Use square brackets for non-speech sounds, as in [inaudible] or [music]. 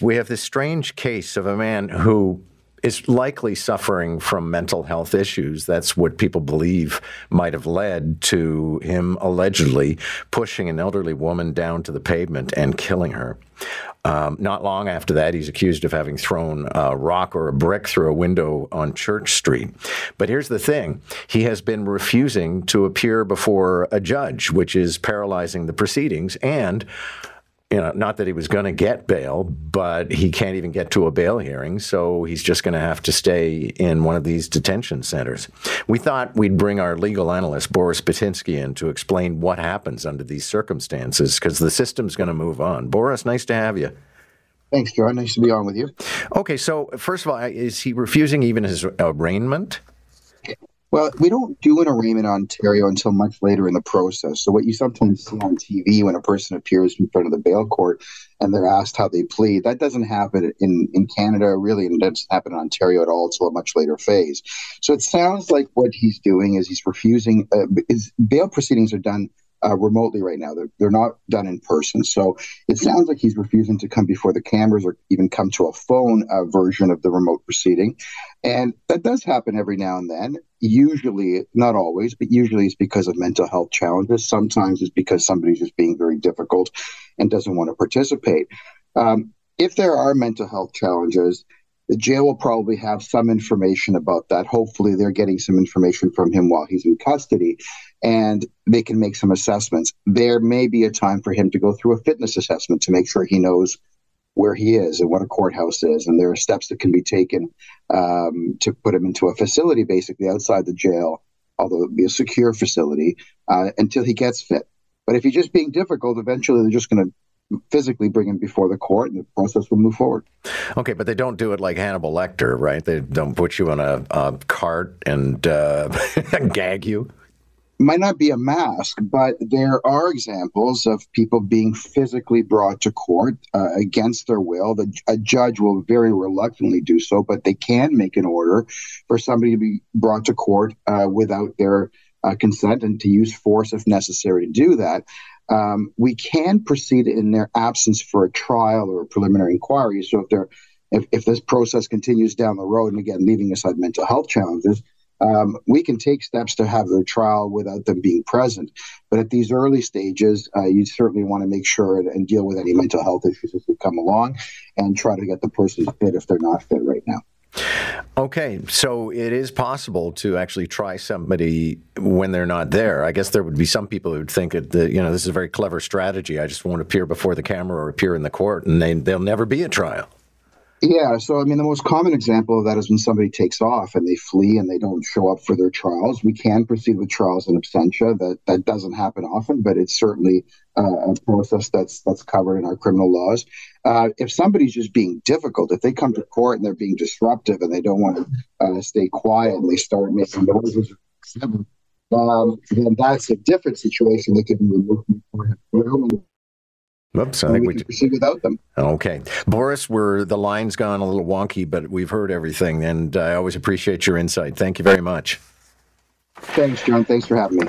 We have this strange case of a man who is likely suffering from mental health issues. That's what people believe might have led to him allegedly pushing an elderly woman down to the pavement and killing her. Um, not long after that, he's accused of having thrown a rock or a brick through a window on Church Street. But here's the thing he has been refusing to appear before a judge, which is paralyzing the proceedings. And you know, not that he was going to get bail, but he can't even get to a bail hearing, so he's just going to have to stay in one of these detention centers. We thought we'd bring our legal analyst, Boris Bytensky, in to explain what happens under these circumstances, because the system's going to move on. Boris, nice to have you. Thanks, John. Nice to be on with you. Okay, so first of all, is he refusing even his arraignment? Well, we don't do an arraignment in Ontario until much later in the process. So, what you sometimes see on TV when a person appears in front of the bail court and they're asked how they plead, that doesn't happen in, in Canada, really, and doesn't happen in Ontario at all until a much later phase. So, it sounds like what he's doing is he's refusing, uh, his bail proceedings are done uh, remotely right now. They're, they're not done in person. So it sounds like he's refusing to come before the cameras or even come to a phone uh, version of the remote proceeding. And that does happen every now and then. Usually, not always, but usually it's because of mental health challenges. Sometimes it's because somebody's just being very difficult and doesn't want to participate. Um, if there are mental health challenges, the jail will probably have some information about that. Hopefully, they're getting some information from him while he's in custody and they can make some assessments. There may be a time for him to go through a fitness assessment to make sure he knows where he is and what a courthouse is. And there are steps that can be taken um, to put him into a facility basically outside the jail, although it would be a secure facility, uh, until he gets fit. But if he's just being difficult, eventually they're just going to physically bring him before the court and the process will move forward. Okay, but they don't do it like Hannibal Lecter, right? They don't put you on a, a cart and uh, [laughs] gag you might not be a mask, but there are examples of people being physically brought to court uh, against their will. The, a judge will very reluctantly do so, but they can make an order for somebody to be brought to court uh, without their uh, consent and to use force if necessary to do that um, we can proceed in their absence for a trial or a preliminary inquiry. So if they're if, if this process continues down the road, and again, leaving aside mental health challenges, um, we can take steps to have their trial without them being present. But at these early stages, uh, you certainly want to make sure and, and, deal with any mental health issues as they come along and try to get the person fit if they're not fit right now. Okay, so it is possible to actually try somebody when they're not there. I guess there would be some people who would think that you know this is a very clever strategy. I just won't appear before the camera or appear in the court, and they they'll never be a trial. Yeah, so I mean, the most common example of that is when somebody takes off and they flee and they don't show up for their trials. We can proceed with trials in absentia. That that doesn't happen often, but it's certainly uh, a process that's that's covered in our criminal laws. Uh, if somebody's just being difficult, if they come to court and they're being disruptive and they don't want to uh, stay quiet and they start making noises, um, then that's a different situation. They could be removed from Oops, I think we, we proceed without them. Okay, Boris, we're the line's gone a little wonky, but we've heard everything, and I always appreciate your insight. Thank you very much. Thanks, John. Thanks for having me.